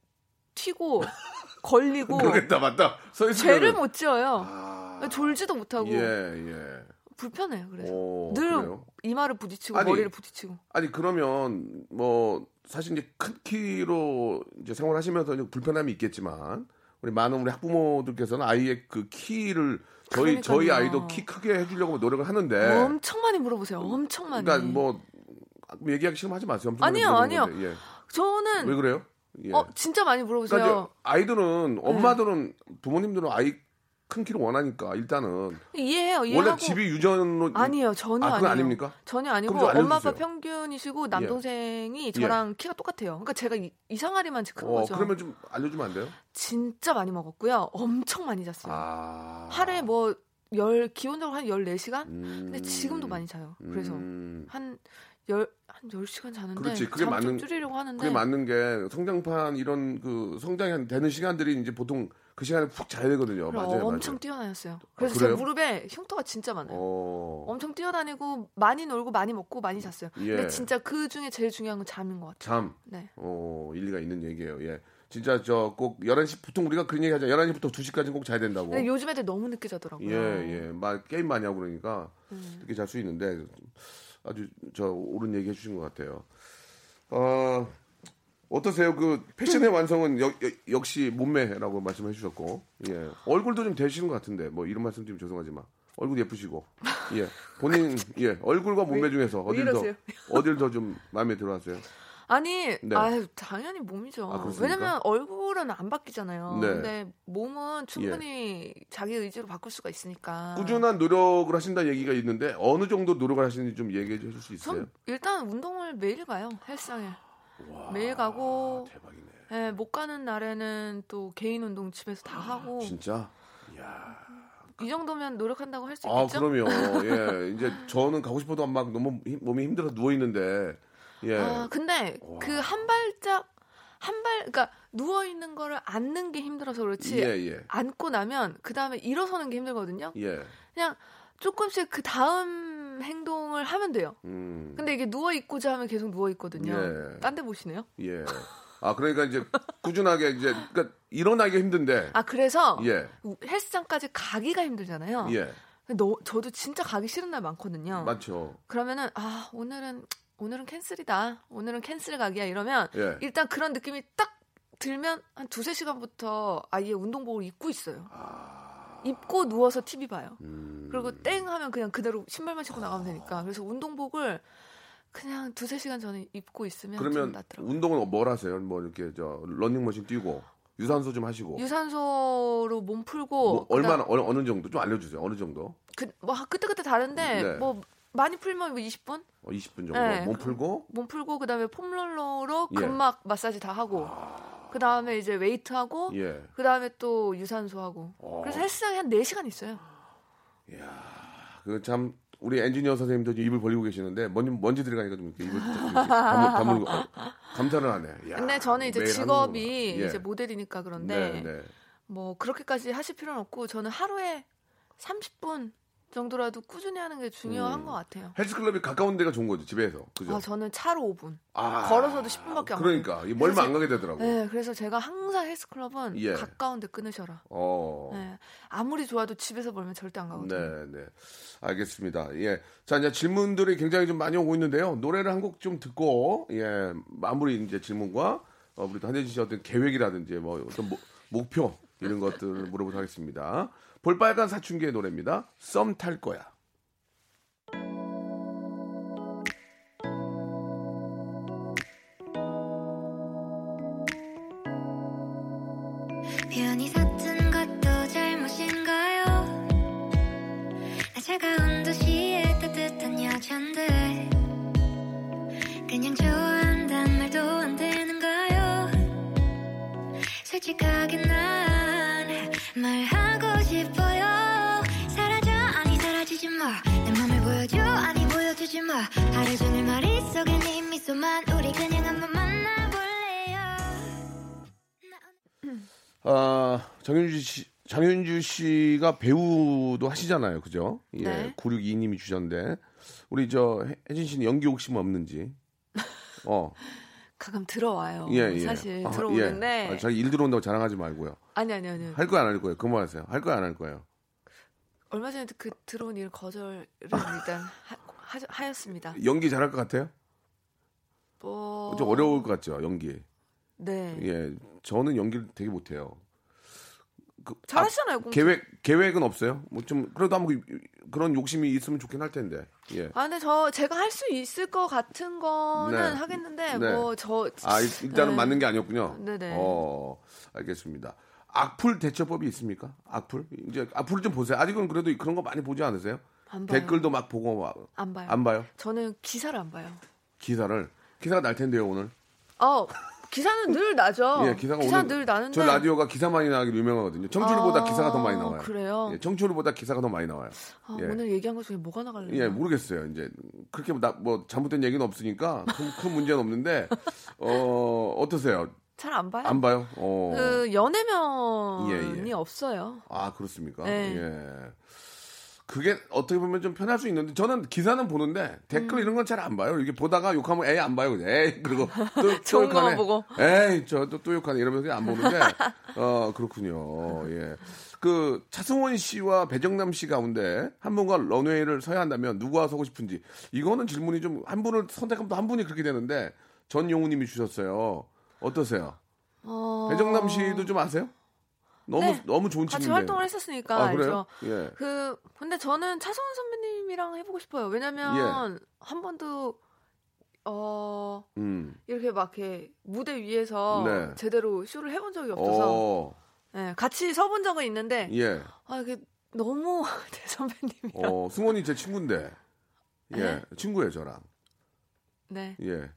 튀고 <laughs> 걸리고 그러겠다 맞다. 서 죄를 못 지어요. 아, 졸지도 못하고 예 예. 불편해요. 그래서 오, 늘 그래요? 이마를 부딪히고 아니, 머리를 부딪히고. 아니 그러면 뭐 사실 이제 큰 키로 이제 생활하시면서 이제 불편함이 있겠지만 우리 많은 우리 학부모들께서는 아이의 그 키를 저희 저희 그러니까요. 아이도 키 크게 해주려고 노력을 하는데 엄청 많이 물어보세요. 엄청 많이. 네. 그러니까 뭐 얘기하기 싫으면 하지 마세요. 아니요, 아니요. 예. 저는 왜 그래요? 예. 어 진짜 많이 물어보세요. 그러니까 아이들은 엄마들은 부모님들은 아이 큰 키를 원하니까 일단은 이해해요. 이해하고 원래 집이 유전으로 아니에요. 전혀 아, 아니에요. 아닙니까? 전혀 아니고 엄마 아빠 알려주세요. 예. 평균이시고 남동생이 저랑 키가 똑같아요. 그러니까 제가 이, 이상하리만 큰 어, 거죠. 그러면 좀 알려주면 안 돼요? 진짜 많이 먹었고요. 엄청 많이 잤어요. 아 하루에 뭐 열 기본적으로 한 14시간? 음. 근데 지금도 많이 자요. 그래서 음. 한 열, 한 10시간 자는데 그렇지, 그게 잠 맞는- 좀 줄이려고 하는데 그게 맞는 게 성장판 이런 그 성장이 한 되는 시간들이 이제 보통 그 시간에 푹 자야 되거든요. 그래서 맞아요, 엄청 맞아요. 뛰어다녔어요. 그래서 그래요? 제 무릎에 흉터가 진짜 많아요. 어, 엄청 뛰어다니고 많이 놀고 많이 먹고 많이 잤어요. 예. 근데 진짜 그 중에 제일 중요한 건 잠인 것 같아요. 잠, 네. 어, 일리가 있는 얘기예요. 예, 진짜 저 꼭 11시 보통 우리가 그런 얘기 하죠. 11시부터 2시까지 꼭 자야 된다고. 근데 요즘 애들 너무 늦게 자더라고요. 예, 예, 막 게임 많이 하고 그러니까 음. 이렇게 잘 수 있는데 아주 저 옳은 얘기 해 주신 것 같아요. 어, 어떠세요? 그 패션의 완성은 여- 여- 역시 몸매라고 말씀해 주셨고, 예, 얼굴도 좀 되시는 것 같은데 뭐 이런 말씀 좀 죄송하지만 얼굴 예쁘시고, 예, 본인 예 얼굴과 몸매 중에서 왜 어딜 더? 어딜 더 좀 마음에 들어하세요? 아니, 네. 아유, 당연히 몸이죠. 아? 왜냐면 얼굴은 안 바뀌잖아요. 네. 근데 몸은 충분히 자기 의지로 바꿀 수가 있으니까. 꾸준한 노력을 하신다 얘기가 있는데 어느 정도 노력을 하시는지 좀 얘기해 주실 수 있어요? 전 일단 운동을 매일 가요. 헬스장에. 매일 가고 대박이네. 예, 못 가는 날에는 또 개인 운동 집에서 다 하고 진짜. 이 정도면 노력한다고 할수 아, 있겠죠? 그럼요. <laughs> 예. 이제 저는 가고 싶어도 막 너무 힘- 몸이 힘들어서 누워 있는데. 예. 아, 근데 와. 그한 발짝 한 발 그러니까 누워 있는 거를 앉는 게 힘들어서 그렇지. 예, 예. 앉고 나면 그 다음에 일어서는 게 힘들거든요. 예. 그냥 조금씩 그 다음 행동을 하면 돼요. 음. 근데 이게 누워 있고자 하면 계속 누워 있거든요. 예. 딴데 보시네요. 예. 아, 그러니까 이제 꾸준하게 이제 그러니까 일어나기 힘든데. 아 그래서 예. 헬스장까지 가기가 힘들잖아요. 예. 너, 저도 진짜 가기 싫은 날 많거든요. 맞죠. 그러면은 아 오늘은 오늘은 캔슬이다. 오늘은 캔슬 가기야 이러면 예. 일단 그런 느낌이 딱 들면 한 두세 시간부터 아예 운동복을 입고 있어요. 입고 누워서 TV 봐요. 음. 그리고 땡 하면 그냥 그대로 신발만 신고 나가면 되니까. 그래서 운동복을 그냥 두세 시간 전에 입고 있으면 좀 그러면. 운동은 뭘 하세요? 뭐 이렇게 저 러닝머신 뛰고 유산소 좀 하시고. 유산소로 몸 풀고 뭐 얼마나 어느, 어느 정도 좀 알려 주세요. 어느 정도? 그, 뭐 그때 그때 다른데 네. 뭐 많이 풀면 뭐 20분 어, 20분 정도. 네. 몸 풀고 몸 풀고 그다음에 foam roller로 예. 근막 마사지 다 하고 그다음에 이제 웨이트 하고 예. 그다음에 또 유산소 하고 어. 그래서 헬스장에 한 4 시간 있어요. 그 참 우리 엔지니어 선생님도 입을 벌리고 계시는데 먼지 먼지 들어가니까 좀 이렇게 입을 좀 이렇게 다물, 다물고 어, 감사를 하네. 야, 근데 저는 이제 직업이. 예. 이제 모델이니까 그런데 네, 네. 뭐 그렇게까지 하실 필요는 없고 저는 하루에 30분 정도라도 꾸준히 하는 게 중요한 음. 것 같아요. 헬스클럽이 가까운 데가 좋은 거죠 집에서 그죠? 아, 저는 차로 5분. 아, 걸어서도 10분밖에 안 그러니까 이 멀면 안 가게 되더라고. 네, 그래서 제가 항상 헬스클럽은 예. 가까운 데 끊으셔라. 어. 네, 아무리 좋아도 집에서 벌면 절대 안 가거든요. 네, 네. 알겠습니다. 예. 자, 이제 질문들이 굉장히 좀 많이 오고 있는데요. 노래를 한 곡 좀 듣고, 예, 마무리 이제 질문과, 어, 우리 또 한혜진 씨 어떤 계획이라든지, 뭐, 어떤 모- 목표, 이런 것들을 물어보도록 하겠습니다. 볼빨간 사춘기의 노래입니다. 썸 탈 거야. 편히 샀던 것도 잘못인가요? 나 차가운 도시의 따뜻한 여잔데 그냥 좋아한단 말도 안 되는가요? 솔직하게 난 말하고 싶어요 사라져 아니 사라지지 마내 맘을 보여줘 아니 보여주지 마 하루 종일 머릿 속에 네 미소만 우리 그냥 한번 만나볼래요 나 아, 정윤주 씨, 정윤주 씨가 배우도 하시잖아요. 그죠? 예. 네. 962님이 주셨는데, 우리 저 혜- 혜진 씨는 연기 욕심 없는지. 어. 가끔 들어와요. 예, 예. 사실 아, 들어오는데 예. 아, 자기 일 들어온다고 자랑하지 말고요. 아니 아니 아니. 할 거야 안할 거예요? 그만하세요. 할 거야 안할 거예요? 얼마 전에 그 들어온 일 거절을 일단 하, 하, 하 였습니다. 연기 잘할 것 같아요? 뭐 좀 어려울 것 같죠, 연기. 네. 예, 저는 연기를 되게 못해요. 그, 잘하시잖아요. 아. 계획 계획은 없어요? 뭐 좀 그래도 한번 그런 욕심이 있으면 좋긴 할 텐데. 예. 아 근데 저 제가 할 수 있을 것 같은 거는 네. 하겠는데 네. 뭐저 아 일- 일단은 네. 맞는 게 아니었군요. 네 네. 어, 알겠습니다. 악플 대처법이 있습니까? 악플? 이제 악플을 좀 보세요. 아직은 그래도 그런 거 많이 보지 않으세요? 안 봐요. 댓글도 막 보고 막 안 봐요. 안 봐요? 저는 기사를 안 봐요. 기사를 기사가 날 텐데요 오늘. 어 기사는 늘 나죠. 예, 기사가 기사 오늘 늘 나는데 저 라디오가 기사 많이 나기로 유명하거든요. 청취율보다 아, 기사가 더 많이 나와요. 그래요? 예, 청취율보다 기사가 더 많이 나와요. 아, 예. 오늘 얘기한 것 중에 뭐가 나갈래요? 예, 모르겠어요. 이제 그렇게 나, 뭐 잘못된 얘기는 없으니까 큰, 큰 문제는 없는데 <laughs> 어 어떠세요? 잘 안 봐요. 안 봐요? 어. 그 연애면이 예, 예. 없어요. 아 그렇습니까? 네. 예. 그게 어떻게 보면 좀 편할 수 있는데 저는 기사는 보는데 댓글 음. 이런 건 잘 안 봐요. 이렇게 보다가 욕하면 에이 안 봐요. 에이 그리고 <laughs> 또, 또 욕하네. 보고. 에이 저또 또 욕하네 이러면서 그냥 안 보는데 <laughs> 어 그렇군요. 예. 그 차승원 씨와 배정남 씨 가운데 한 분과 런웨이를 서야 한다면 누구와 서고 싶은지 이거는 질문이 좀 한 분을 선택하면 또 한 분이 그렇게 되는데 전용우님이 주셨어요. 어떠세요? 어... 배정남 씨도 좀 아세요? 너무 네. 너무 좋은 같이 친구인데. 활동을 했었으니까 아, 그래요? 예. 그 근데 저는 차성원 선배님이랑 해보고 싶어요. 왜냐면 예. 한 번도 어 음. 이렇게 막 이렇게 무대 위에서 네. 제대로 쇼를 해본 적이 없어서 어. 예, 같이 서본 적은 있는데 예. 아 이게 너무 <laughs> 대 선배님이랑 어, 승원이 제 친구인데. 예. 네? 친구예요, 저랑. 네. 예.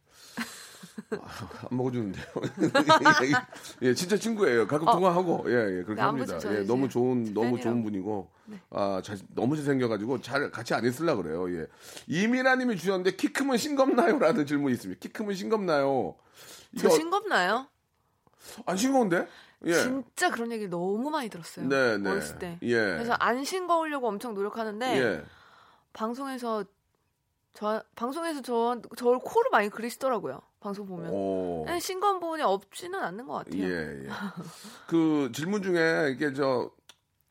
아, 안 먹어주는데요. <laughs> 예, 진짜 친구예요. 가끔 어. 통화하고, 예, 예, 그렇게 네, 안 합니다. 예. 너무 좋은, 너무 팬이라고. 좋은 분이고, 네. 아, 잘, 너무 잘생겨가지고, 잘, 같이 안 있으려 그래요, 예. 이민아님이 주셨는데, 키 크면 싱겁나요? 라는 질문이 있습니다. 키 크면 싱겁나요? 저 싱겁나요? 안 싱거운데? 예. 진짜 그런 얘기 너무 많이 들었어요. 네, 네. 어렸을 때. 예. 그래서 안 싱거우려고 엄청 노력하는데 예. 방송에서 저 방송에서 저 저를 코를 많이 그리시더라고요. 방송 보면. 오. 네, 싱거운 부분이 없지는 않는 것 같아요. 예, 예. 그 질문 중에 이게 저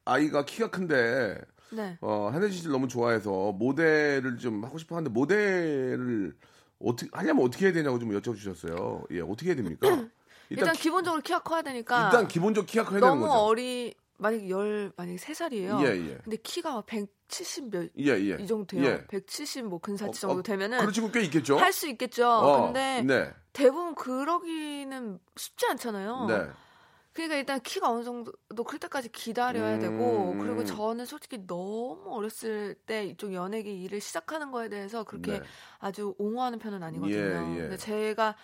아이가 키가 큰데 네. 어, 한혜진 씨를 너무 좋아해서 모델을 좀 하고 싶어 하는데 모델을 어떻게 하려면 어떻게 해야 되냐고 좀 여쭤주셨어요. 예, 어떻게 해야 됩니까? <clears throat> 일단, 키- 기본적으로 키가 커야 되니까 일단 기본적 키가 커야 되는 너무 거죠. 어리 만약에 열 만약에 세 살이에요. 예, 예. 근데 키가 170몇이 예, 예. 정도 돼요. 예. 170뭐 근사치 어, 정도 어, 되면은 그런 친구 꽤 있겠죠. 할 수 있겠죠. 어, 근데 네, 대부분 그러기는 쉽지 않잖아요. 네. 그러니까 일단 키가 어느 정도 클 때까지 기다려야 음. 되고 그리고 저는 솔직히 너무 어렸을 때 이쪽 연예계 일을 시작하는 거에 대해서 그렇게 네. 아주 옹호하는 편은 아니거든요. 예, 예. 근데 제가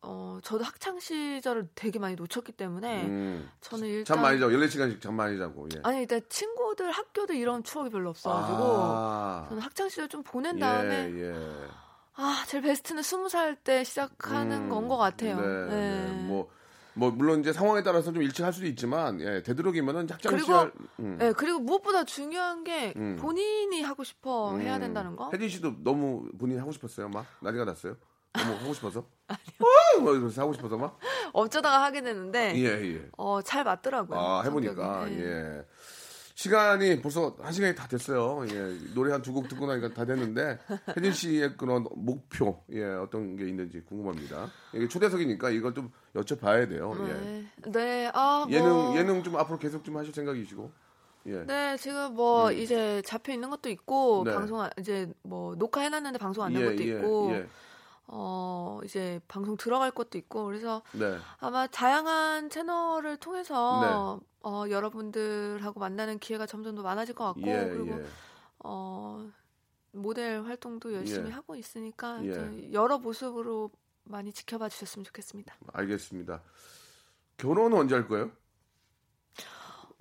어 저도 학창 시절을 되게 많이 놓쳤기 때문에 음. 저는 일단 잠 많이 자고 14시간씩 잠 많이 자고. 예. 아니 일단 친구들 학교도 이런 추억이 별로 없어 가지고 아. 저는 학창 시절 좀 보낸 다음에 예, 예. 아 제일 베스트는 스무 살때 시작하는 음, 건것 같아요. 네, 네. 네. 뭐, 뭐 물론 이제 상황에 따라서 좀 일찍 할 수도 있지만 예, 되도록이면은 학창 그리고- 시절 음. 네, 그리고 무엇보다 중요한 게 음. 본인이 하고 싶어 해야 음. 된다는 거. 혜진 씨도 너무 본인 하고 싶었어요, 막 난리가 났어요. 너무 하고 싶어서. <laughs> 아니요. 뭐 이러면서 하고 싶어서 막. 어쩌다가 하게 되는데 예, 예. 어, 잘 맞더라고요. 아 해보니까. 네. 예. 시간이 벌써 한 시간이 다 됐어요. 예. 노래 한 두 곡 듣고 나니까 다 됐는데 혜진 씨의 그런 목표 예 어떤 게 있는지 궁금합니다. 이게 초대석이니까 이걸 좀 여쭤봐야 돼요. 예. 네, 네, 아, 뭐, 예능 예능 좀 앞으로 계속 좀 하실 생각이시고. 예. 네, 지금 뭐 음. 이제 잡혀 있는 것도 있고 네. 방송 안- 이제 뭐 녹화 해놨는데 방송 안된 예, 것도 예, 있고 예. 어 이제 방송 들어갈 것도 있고 그래서 네. 아마 다양한 채널을 통해서 어, 여러분들하고 만나는 기회가 점점 더 많아질 것 같고 예, 그리고 예. 어 모델 활동도 열심히 예. 하고 있으니까 예. 여러 모습으로 많이 지켜봐 주셨으면 좋겠습니다. 알겠습니다. 결혼은 언제 할 거예요?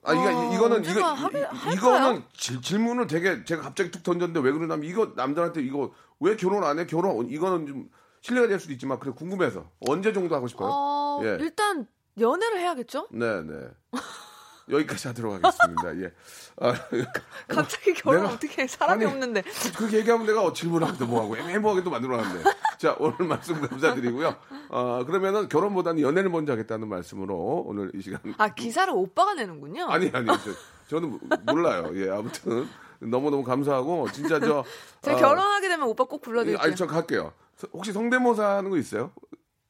아, 이거 어, 이거는 이거 이- 할까요? 이거는 질- 질문을 되게 제가 갑자기 툭 던졌는데 왜 그러냐면 이거 남들한테 이거 왜 결혼 안 해? 결혼 이거는 좀 실례가 될 수도 있지만 그래 궁금해서 언제 정도 하고 싶어요? 어, 예. 일단 연애를 해야겠죠? 네, 네. <laughs> 여기까지 하도록 하겠습니다. 예. 아, <laughs> 갑자기 결혼 내가- 어떻게 해? 사람이 아니, 없는데. 그렇게 얘기하면 내가 질문하기도 뭐하고 애매모하게 또 만들어놨는데 자, 오늘 <laughs> 말씀 감사드리고요. 어, 그러면은 결혼보다는 연애를 먼저 하겠다는 말씀으로 오늘 이 시간. 아 기사를 오빠가 내는군요. 아니, 아니, 저, 저는 몰라요. 예, 아무튼 너무너무 감사하고, 진짜 저. <laughs> 제가 어, 결혼하게 되면 오빠 꼭 불러드릴게요. 아니, 저 갈게요. 혹시 성대모사 하는 거 있어요?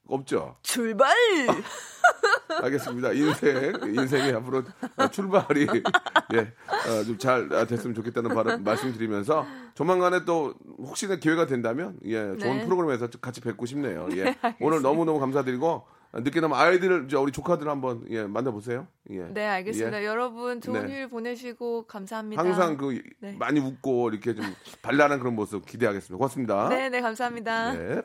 없죠? 출발! <laughs> 알겠습니다. 인생, 인생이 앞으로 출발이, <laughs> 예, 어, 좀잘 됐으면 좋겠다는 바람, 말씀드리면서, 조만간에 또, 혹시나 기회가 된다면, 예, 좋은 네. 프로그램에서 같이 뵙고 싶네요. 예. 오늘 너무 너무 감사드리고, 늦게나마 아이들, 저 우리 조카들 한번, 예, 만나보세요. 예. 네 알겠습니다. 예. 여러분 좋은 네. 휴일 보내시고 감사합니다. 항상 그, 네. 많이 웃고, 이렇게 좀 발랄한 그런 모습 기대하겠습니다. 고맙습니다. 네, 네 감사합니다. 네.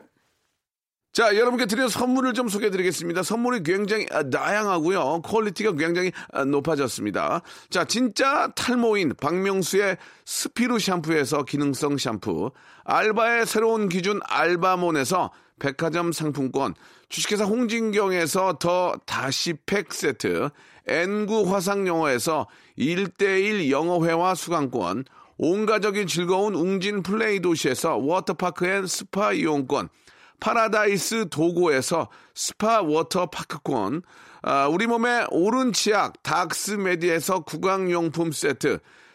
자, 여러분께 드릴 선물을 좀 소개해 드리겠습니다. 선물이 굉장히 아, 다양하고요. 퀄리티가 굉장히 아, 높아졌습니다. 자, 진짜 탈모인 박명수의 스피루 샴푸에서 기능성 샴푸, 알바의 새로운 기준 알바몬에서 백화점 상품권, 주식회사 홍진경에서 더 다시 팩 세트, N구 화상영어에서 1대1 영어회화 수강권, 온 가족이 즐거운 웅진 플레이 도시에서 워터파크 and 스파 이용권, 파라다이스 도고에서 스파 워터파크권, 아, 우리 몸의 오른 치약 닥스메디에서 구강용품 세트,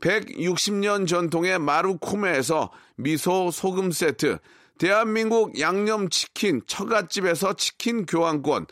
160년 전통의 마루코메에서 미소 소금 세트, 대한민국 양념치킨 처갓집에서 치킨 교환권,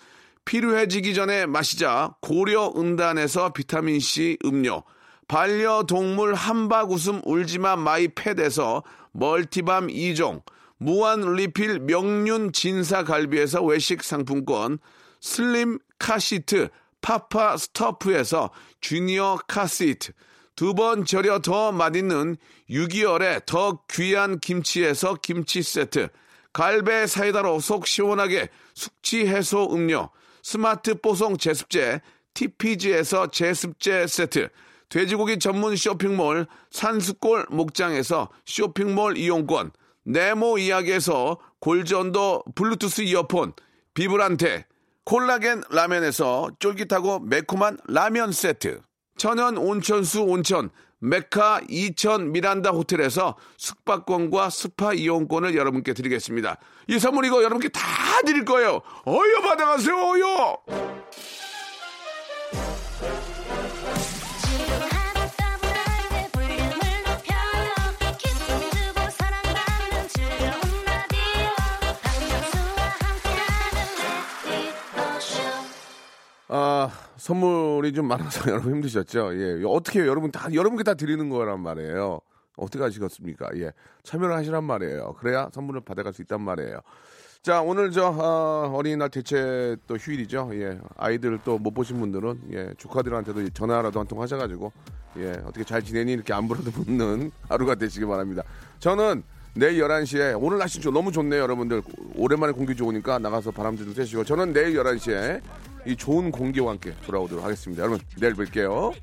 필요해지기 전에 마시자 고려 은단에서 비타민C 음료, 반려동물 함박 웃음 울지마 마이 팻에서 multi balm 2종, 무한 리필 명륜 진사 갈비에서 외식 상품권, 슬림 카시트 파파 스토프에서 주니어 카시트, 두 번 절여 더 맛있는 6개월의 더 귀한 김치에서 김치 세트, 갈배 사이다로 속 시원하게 숙취 해소 음료, 스마트 뽀송 제습제 TPG에서 제습제 세트, 돼지고기 전문 쇼핑몰 산수골 목장에서 쇼핑몰 이용권, 네모 이야기에서 골전도 블루투스 이어폰, 비브란테, 콜라겐 라면에서 쫄깃하고 매콤한 라면 세트, 천연 온천수 온천, 메카 이천 미란다 호텔에서 숙박권과 스파 이용권을 여러분께 드리겠습니다. 이 선물 이거 여러분께 다 드릴 거예요. 어여 받아가세요, 어여! 아, 선물이 좀 많아서 <laughs> 여러분 힘드셨죠? 예. 어떻게? 여러분 다, 여러분께 다 드리는 거란 말이에요. 어떻게 하시겠습니까? 예. 참여를 하시란 말이에요. 그래야 선물을 받아갈 수 있단 말이에요. 자, 오늘 저, 아, 어린이날 대체 또 휴일이죠. 예. 아이들 또 못 보신 분들은, 예. 조카들한테도 전화라도 한 통 하셔가지고, 예. 어떻게 잘 지내니? 이렇게 안부라도 묻는 <laughs> 하루가 되시기 바랍니다. 저는 내일 11시에, 오늘 날씨 좀 너무 좋네요, 여러분들. 오랜만에 공기 좋으니까 나가서 바람도 좀 쐬시고, 저는 내일 11시에 이 좋은 공기와 함께 돌아오도록 하겠습니다. 여러분, 내일 뵐게요.